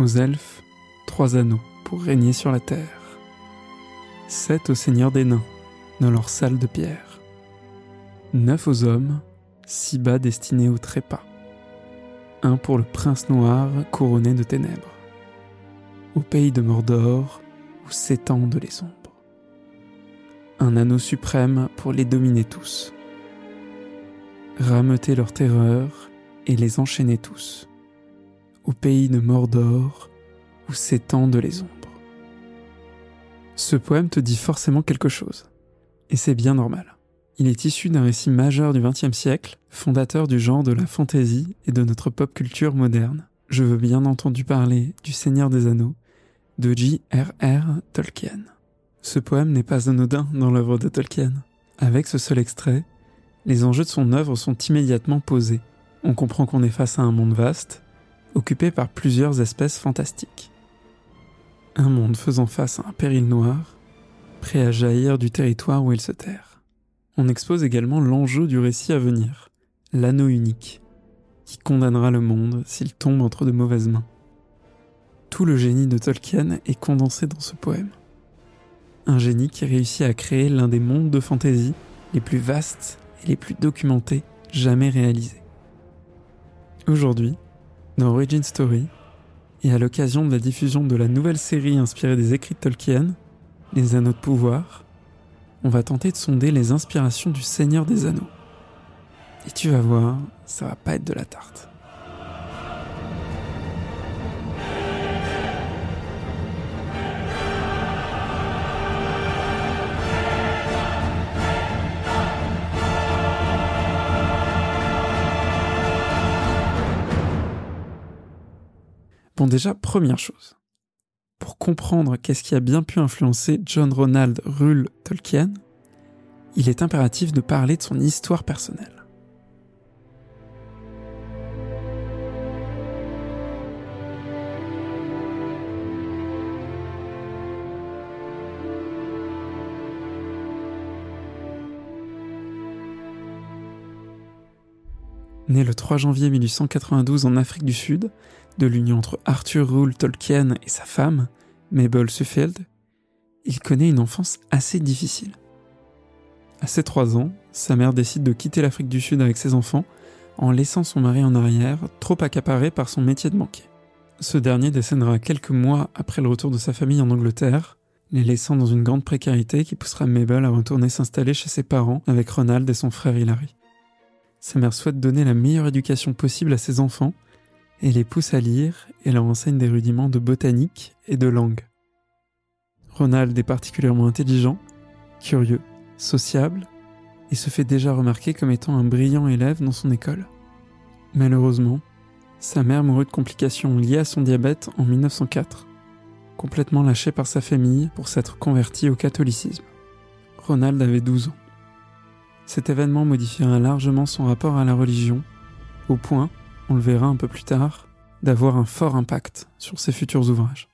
Aux elfes, trois anneaux pour régner sur la terre. Sept au seigneur des nains, dans leur salle de pierre. Neuf aux hommes, six bas destinés au trépas. Un pour le prince noir couronné de ténèbres. Au pays de Mordor, où s'étendent les ombres. Un anneau suprême pour les dominer tous. Rameuter leur terreur et les enchaîner tous. Au pays de Mordor, où s'étendent les ombres. Ce poème te dit forcément quelque chose. Et c'est bien normal. Il est issu d'un récit majeur du XXe siècle, fondateur du genre de la fantaisie et de notre pop culture moderne. Je veux bien entendu parler du Seigneur des Anneaux, de J.R.R. Tolkien. Ce poème n'est pas anodin dans l'œuvre de Tolkien. Avec ce seul extrait, les enjeux de son œuvre sont immédiatement posés. On comprend qu'on est face à un monde vaste, occupé par plusieurs espèces fantastiques. Un monde faisant face à un péril noir, prêt à jaillir du territoire où il se terre on expose également l'enjeu du récit à venir, l'anneau unique, qui condamnera le monde s'il tombe entre de mauvaises mains. Tout le génie de Tolkien est condensé dans ce poème. Un génie qui réussit à créer l'un des mondes de fantaisie les plus vastes et les plus documentés jamais réalisés. Aujourd'hui, dans Origin Story, et à l'occasion de la diffusion de la nouvelle série inspirée des écrits de Tolkien, Les Anneaux de Pouvoir, on va tenter de sonder les inspirations du Seigneur des Anneaux. Et tu vas voir, ça va pas être de la tarte. Déjà, première chose pour comprendre qu'est-ce qui a bien pu influencer John Ronald Reuel Tolkien, il est impératif de parler de son histoire personnelle. Né le 3 janvier 1892 en Afrique du Sud, de l'union entre Arthur Rule Tolkien et sa femme, Mabel Suffield, il connaît une enfance assez difficile. À ses trois ans, sa mère décide de quitter l'Afrique du Sud avec ses enfants en laissant son mari en arrière, trop accaparé par son métier de banquier. Ce dernier décédera quelques mois après le retour de sa famille en Angleterre, les laissant dans une grande précarité qui poussera Mabel à retourner s'installer chez ses parents avec Ronald et son frère Hilary. Sa mère souhaite donner la meilleure éducation possible à ses enfants et les pousse à lire et leur enseigne des rudiments de botanique et de langue. Ronald est particulièrement intelligent, curieux, sociable et se fait déjà remarquer comme étant un brillant élève dans son école. Malheureusement, sa mère mourut de complications liées à son diabète en 1904, complètement lâché par sa famille pour s'être converti au catholicisme. Ronald avait 12 ans. Cet événement modifiera largement son rapport à la religion, au point, on le verra un peu plus tard, d'avoir un fort impact sur ses futurs ouvrages.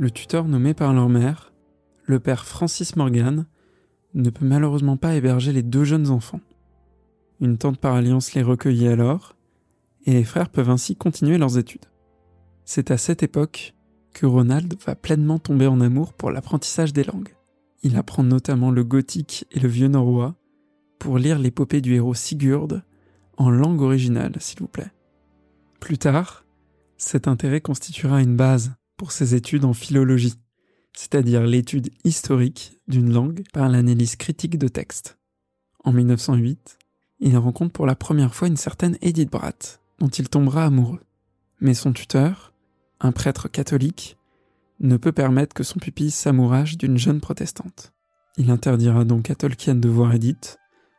Le tuteur nommé par leur mère, le père Francis Morgan, ne peut malheureusement pas héberger les deux jeunes enfants. Une tante par alliance les recueillit alors, et les frères peuvent ainsi continuer leurs études. C'est à cette époque que Ronald va pleinement tomber en amour pour l'apprentissage des langues. Il apprend notamment le gothique et le vieux norrois pour lire l'épopée du héros Sigurd en langue originale, s'il vous plaît. Plus tard, cet intérêt constituera une base pour ses études en philologie, c'est-à-dire l'étude historique d'une langue par l'analyse critique de textes. En 1908, il rencontre pour la première fois une certaine Edith Bratt, dont il tombera amoureux. Mais son tuteur, un prêtre catholique, ne peut permettre que son pupille s'amourage d'une jeune protestante. Il interdira donc à Tolkien de voir Edith,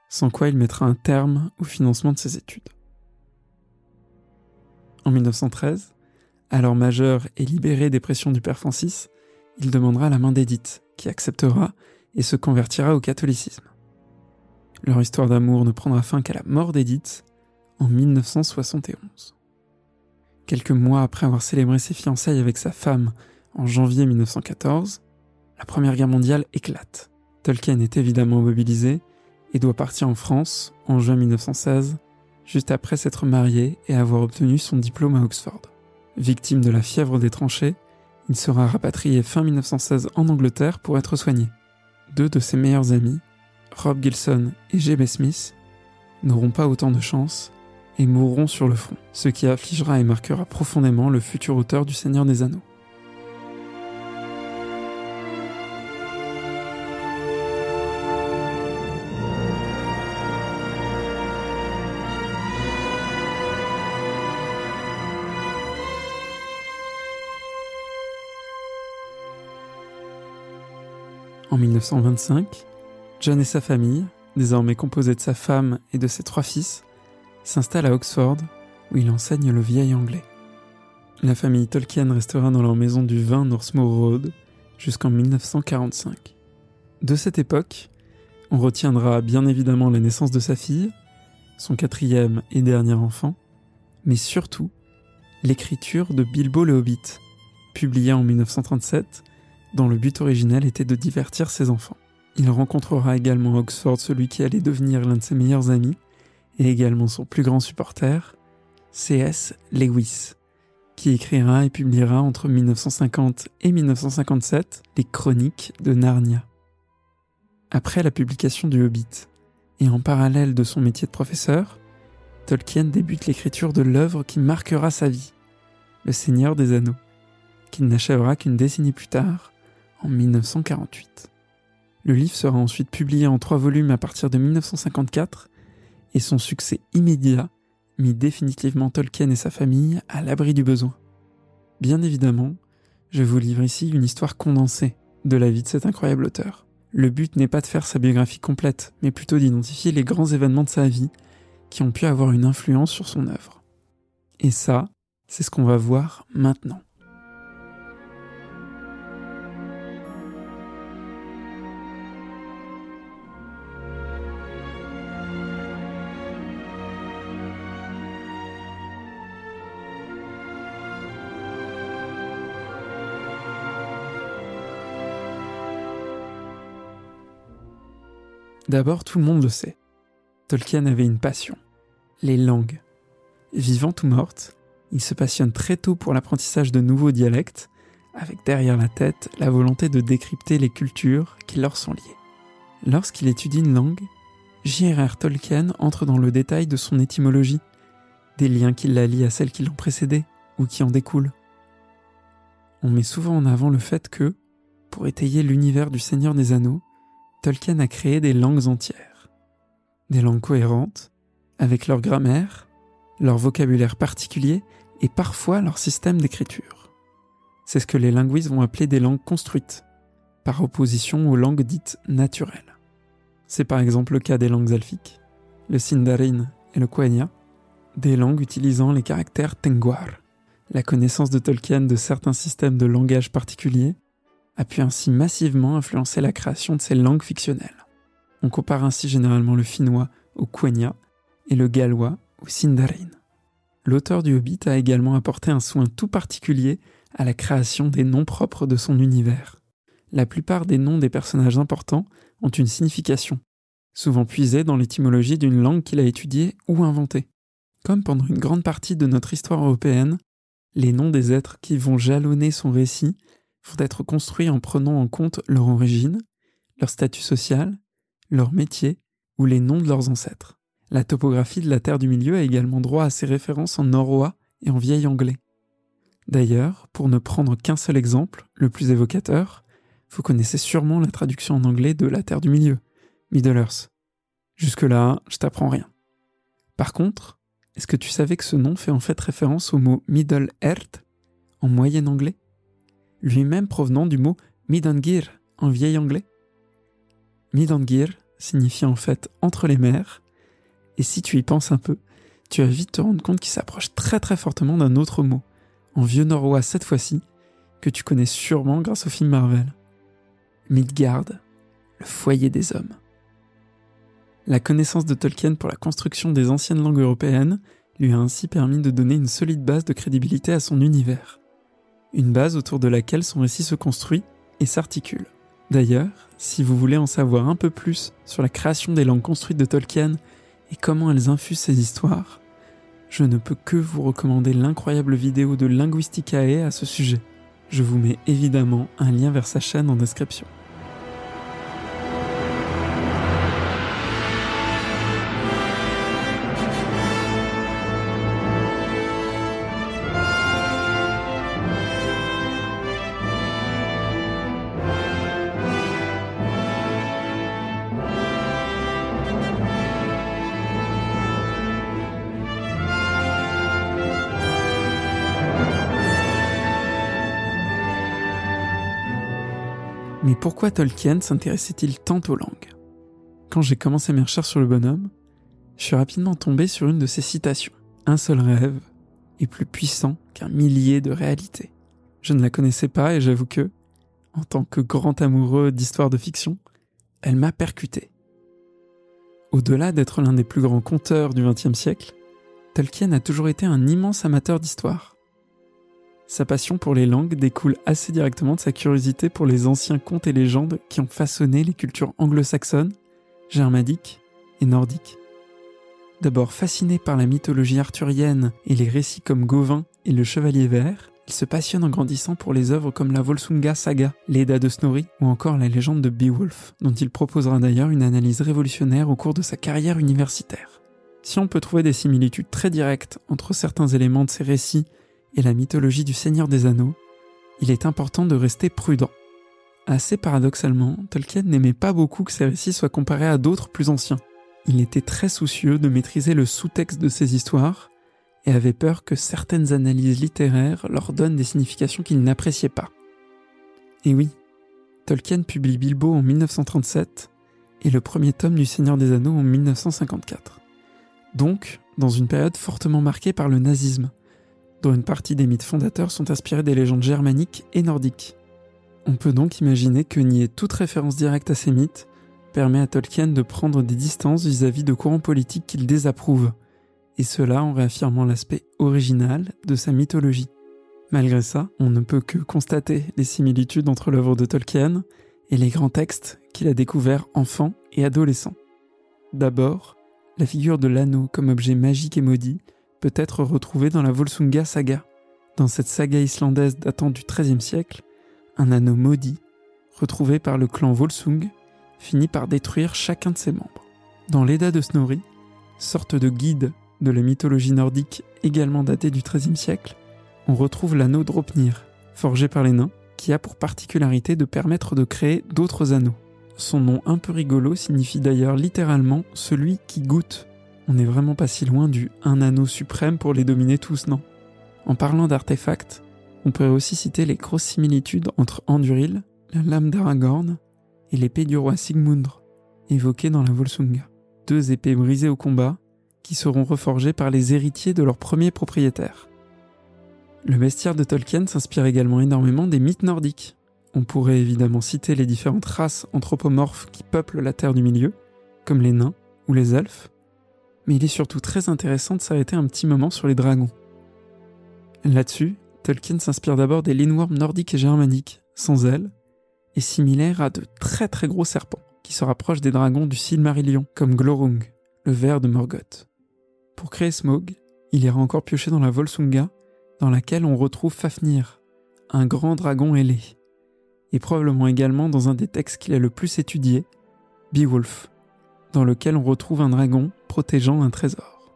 sans quoi il mettra un terme au financement de ses études. En 1913, alors majeur et libéré des pressions du père Francis, il demandera la main d'Edith, qui acceptera et se convertira au catholicisme. Leur histoire d'amour ne prendra fin qu'à la mort d'Edith en 1971. Quelques mois après avoir célébré ses fiançailles avec sa femme en janvier 1914, la Première Guerre mondiale éclate. Tolkien est évidemment mobilisé et doit partir en France en juin 1916, juste après s'être marié et avoir obtenu son diplôme à Oxford. Victime de la fièvre des tranchées, il sera rapatrié fin 1916 en Angleterre pour être soigné. Deux de ses meilleurs amis, Rob Gilson et J.B. Smith, n'auront pas autant de chance et mourront sur le front, ce qui affligera et marquera profondément le futur auteur du Seigneur des Anneaux. En 1925, John et sa famille, désormais composée de sa femme et de ses trois fils, s'installent à Oxford où il enseigne le vieil anglais. La famille Tolkien restera dans leur maison du 20 Northmoor Road jusqu'en 1945. De cette époque, on retiendra bien évidemment la naissance de sa fille, son quatrième et dernier enfant, mais surtout l'écriture de Bilbo le Hobbit, publiée en 1937 dont le but originel était de divertir ses enfants. Il rencontrera également à Oxford celui qui allait devenir l'un de ses meilleurs amis, et également son plus grand supporter, C.S. Lewis, qui écrira et publiera entre 1950 et 1957 les Chroniques de Narnia. Après la publication du Hobbit, et en parallèle de son métier de professeur, Tolkien débute l'écriture de l'œuvre qui marquera sa vie, Le Seigneur des Anneaux, qu'il n'achèvera qu'une décennie plus tard, en 1948. Le livre sera ensuite publié en trois volumes à partir de 1954 et son succès immédiat mit définitivement Tolkien et sa famille à l'abri du besoin. Bien évidemment, je vous livre ici une histoire condensée de la vie de cet incroyable auteur. Le but n'est pas de faire sa biographie complète, mais plutôt d'identifier les grands événements de sa vie qui ont pu avoir une influence sur son œuvre. Et ça, c'est ce qu'on va voir maintenant. D'abord, tout le monde le sait. Tolkien avait une passion, les langues. Vivante ou morte, il se passionne très tôt pour l'apprentissage de nouveaux dialectes, avec derrière la tête la volonté de décrypter les cultures qui leur sont liées. Lorsqu'il étudie une langue, J.R.R. Tolkien entre dans le détail de son étymologie, des liens qui la lient à celles qui l'ont précédée ou qui en découlent. On met souvent en avant le fait que, pour étayer l'univers du Seigneur des Anneaux, Tolkien a créé des langues entières. Des langues cohérentes, avec leur grammaire, leur vocabulaire particulier et parfois leur système d'écriture. C'est ce que les linguistes vont appeler des langues construites, par opposition aux langues dites naturelles. C'est par exemple le cas des langues alphiques, le Sindarin et le Quenya, des langues utilisant les caractères Tengwar. La connaissance de Tolkien de certains systèmes de langage particuliers a pu ainsi massivement influencer la création de ces langues fictionnelles. On compare ainsi généralement le finnois au quenya et le gallois au sindarin. L'auteur du Hobbit a également apporté un soin tout particulier à la création des noms propres de son univers. La plupart des noms des personnages importants ont une signification, souvent puisée dans l'étymologie d'une langue qu'il a étudiée ou inventée. Comme pendant une grande partie de notre histoire européenne, les noms des êtres qui vont jalonner son récit vont être construits en prenant en compte leur origine, leur statut social, leur métier ou les noms de leurs ancêtres. La topographie de la Terre du Milieu a également droit à ses références en norrois et en vieil anglais. D'ailleurs, pour ne prendre qu'un seul exemple, le plus évocateur, vous connaissez sûrement la traduction en anglais de la Terre du Milieu, Middle Earth. Jusque-là, je t'apprends rien. Par contre, est-ce que tu savais que ce nom fait en fait référence au mot Middle Earth en moyen anglais? Lui-même provenant du mot Midangir en vieil anglais. Midangir signifie en fait entre les mers, et si tu y penses un peu, tu vas vite te rendre compte qu'il s'approche très très fortement d'un autre mot, en vieux norrois cette fois-ci, que tu connais sûrement grâce au film Marvel. Midgard, le foyer des hommes. La connaissance de Tolkien pour la construction des anciennes langues européennes lui a ainsi permis de donner une solide base de crédibilité à son univers. Une base autour de laquelle son récit se construit et s'articule. D'ailleurs, si vous voulez en savoir un peu plus sur la création des langues construites de Tolkien et comment elles infusent ses histoires, je ne peux que vous recommander l'incroyable vidéo de Linguisticae à ce sujet. Je vous mets évidemment un lien vers sa chaîne en description. Mais pourquoi Tolkien s'intéressait-il tant aux langues? Quand j'ai commencé mes recherches sur le bonhomme, je suis rapidement tombé sur une de ses citations. Un seul rêve est plus puissant qu'un millier de réalités. Je ne la connaissais pas et j'avoue que, en tant que grand amoureux d'histoire de fiction, elle m'a percuté. Au-delà d'être l'un des plus grands conteurs du XXe siècle, Tolkien a toujours été un immense amateur d'histoire. Sa passion pour les langues découle assez directement de sa curiosité pour les anciens contes et légendes qui ont façonné les cultures anglo-saxonnes, germaniques et nordiques. D'abord fasciné par la mythologie arthurienne et les récits comme Gauvin et le Chevalier Vert, il se passionne en grandissant pour les œuvres comme la Volsunga Saga, l'Eda de Snorri ou encore la légende de Beowulf, dont il proposera d'ailleurs une analyse révolutionnaire au cours de sa carrière universitaire. Si on peut trouver des similitudes très directes entre certains éléments de ces récits et la mythologie du Seigneur des Anneaux, il est important de rester prudent. Assez paradoxalement, Tolkien n'aimait pas beaucoup que ses récits soient comparés à d'autres plus anciens. Il était très soucieux de maîtriser le sous-texte de ses histoires et avait peur que certaines analyses littéraires leur donnent des significations qu'il n'appréciait pas. Et oui, Tolkien publie Bilbo en 1937 et le premier tome du Seigneur des Anneaux en 1954. Donc, dans une période fortement marquée par le nazisme, dont une partie des mythes fondateurs sont inspirés des légendes germaniques et nordiques. On peut donc imaginer que nier toute référence directe à ces mythes permet à Tolkien de prendre des distances vis-à-vis de courants politiques qu'il désapprouve, et cela en réaffirmant l'aspect original de sa mythologie. Malgré ça, on ne peut que constater les similitudes entre l'œuvre de Tolkien et les grands textes qu'il a découverts enfant et adolescent. D'abord, la figure de l'anneau comme objet magique et maudit peut être retrouvé dans la Volsunga saga. Dans cette saga islandaise datant du XIIIe siècle, un anneau maudit, retrouvé par le clan Volsung, finit par détruire chacun de ses membres. Dans l'Eda de Snorri, sorte de guide de la mythologie nordique également daté du XIIIe siècle, on retrouve l'anneau Dropnir, forgé par les nains, qui a pour particularité de permettre de créer d'autres anneaux. Son nom un peu rigolo signifie d'ailleurs littéralement celui qui goûte on n'est vraiment pas si loin du un anneau suprême pour les dominer tous, non? En parlant d'artefacts, on pourrait aussi citer les grosses similitudes entre Anduril, la lame d'Aragorn, et l'épée du roi Sigmundr, évoquée dans la Volsunga. Deux épées brisées au combat, qui seront reforgées par les héritiers de leurs premiers propriétaires. Le bestiaire de Tolkien s'inspire également énormément des mythes nordiques. On pourrait évidemment citer les différentes races anthropomorphes qui peuplent la Terre du Milieu, comme les nains ou les elfes, mais il est surtout très intéressant de s'arrêter un petit moment sur les dragons. Là-dessus, Tolkien s'inspire d'abord des linworms nordiques et germaniques, sans ailes, et similaires à de très très gros serpents, qui se rapprochent des dragons du Silmarillion, comme Glorung, le ver de Morgoth. Pour créer Smog, il ira encore piocher dans la Volsunga, dans laquelle on retrouve Fafnir, un grand dragon ailé, et probablement également dans un des textes qu'il a le plus étudié, Beowulf, dans lequel on retrouve un dragon protégeant un trésor.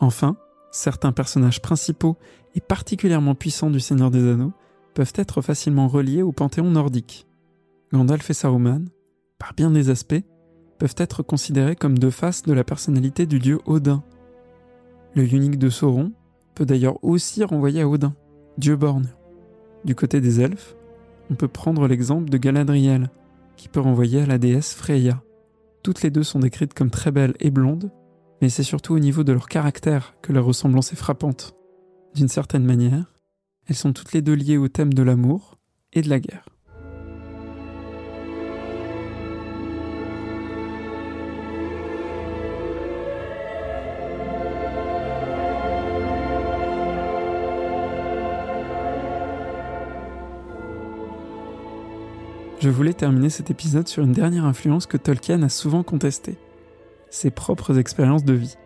Enfin, certains personnages principaux et particulièrement puissants du Seigneur des Anneaux peuvent être facilement reliés au panthéon nordique. Gandalf et Saruman, par bien des aspects, peuvent être considérés comme deux faces de la personnalité du dieu Odin. Le unique de Sauron peut d'ailleurs aussi renvoyer à Odin, dieu borgne. Du côté des elfes, on peut prendre l'exemple de Galadriel, qui peut renvoyer à la déesse Freya. Toutes les deux sont décrites comme très belles et blondes, mais c'est surtout au niveau de leur caractère que leur ressemblance est frappante. D'une certaine manière, elles sont toutes les deux liées au thème de l'amour et de la guerre. Je voulais terminer cet épisode sur une dernière influence que Tolkien a souvent contestée, ses propres expériences de vie.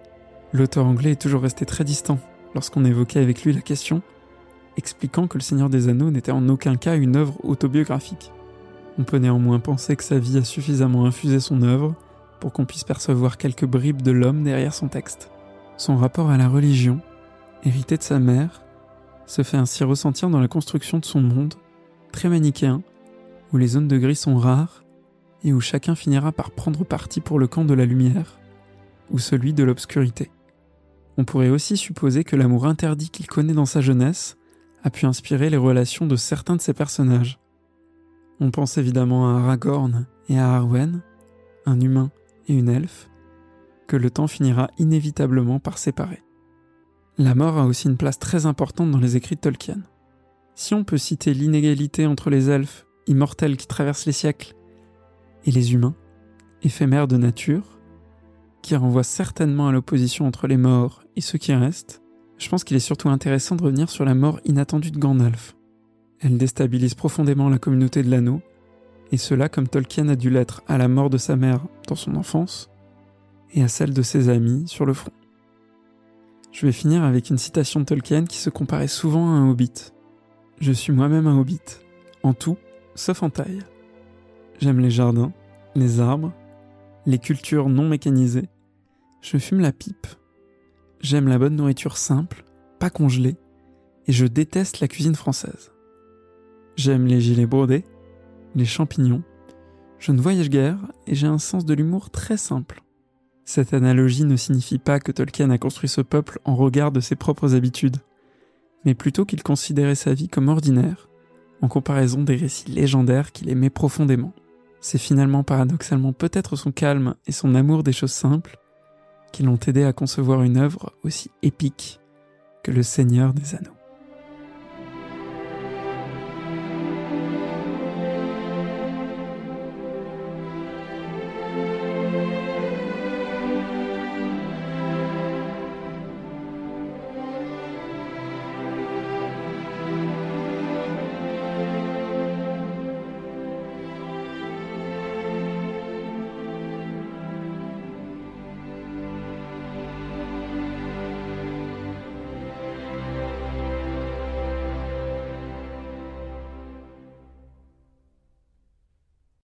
L'auteur anglais est toujours resté très distant lorsqu'on évoquait avec lui la question, expliquant que Le Seigneur des Anneaux n'était en aucun cas une œuvre autobiographique. On peut néanmoins penser que sa vie a suffisamment infusé son œuvre pour qu'on puisse percevoir quelques bribes de l'homme derrière son texte. Son rapport à la religion, hérité de sa mère, se fait ainsi ressentir dans la construction de son monde, très manichéen, où les zones de gris sont rares et où chacun finira par prendre parti pour le camp de la lumière ou celui de l'obscurité. On pourrait aussi supposer que l'amour interdit qu'il connaît dans sa jeunesse a pu inspirer les relations de certains de ses personnages. On pense évidemment à Aragorn et à Arwen, un humain et une elfe, que le temps finira inévitablement par séparer. La mort a aussi une place très importante dans les écrits de Tolkien. Si on peut citer l'inégalité entre les elfes, immortels qui traversent les siècles, et les humains, éphémères de nature, qui renvoie certainement à l'opposition entre les morts et ceux qui restent, je pense qu'il est surtout intéressant de revenir sur la mort inattendue de Gandalf. Elle déstabilise profondément la communauté de l'anneau, et cela comme Tolkien a dû l'être à la mort de sa mère dans son enfance, et à celle de ses amis sur le front. Je vais finir avec une citation de Tolkien qui se comparait souvent à un hobbit. Je suis moi-même un hobbit, en tout, sauf en taille. J'aime les jardins, les arbres, les cultures non mécanisées. Je fume la pipe. J'aime la bonne nourriture simple, pas congelée, et je déteste la cuisine française. J'aime les gilets brodés, les champignons. Je ne voyage guère et j'ai un sens de l'humour très simple. Cette analogie ne signifie pas que Tolkien a construit ce peuple en regard de ses propres habitudes, mais plutôt qu'il considérait sa vie comme ordinaire, en comparaison des récits légendaires qu'il aimait profondément. C'est finalement paradoxalement peut-être son calme et son amour des choses simples qui l'ont aidé à concevoir une œuvre aussi épique que le Seigneur des Anneaux.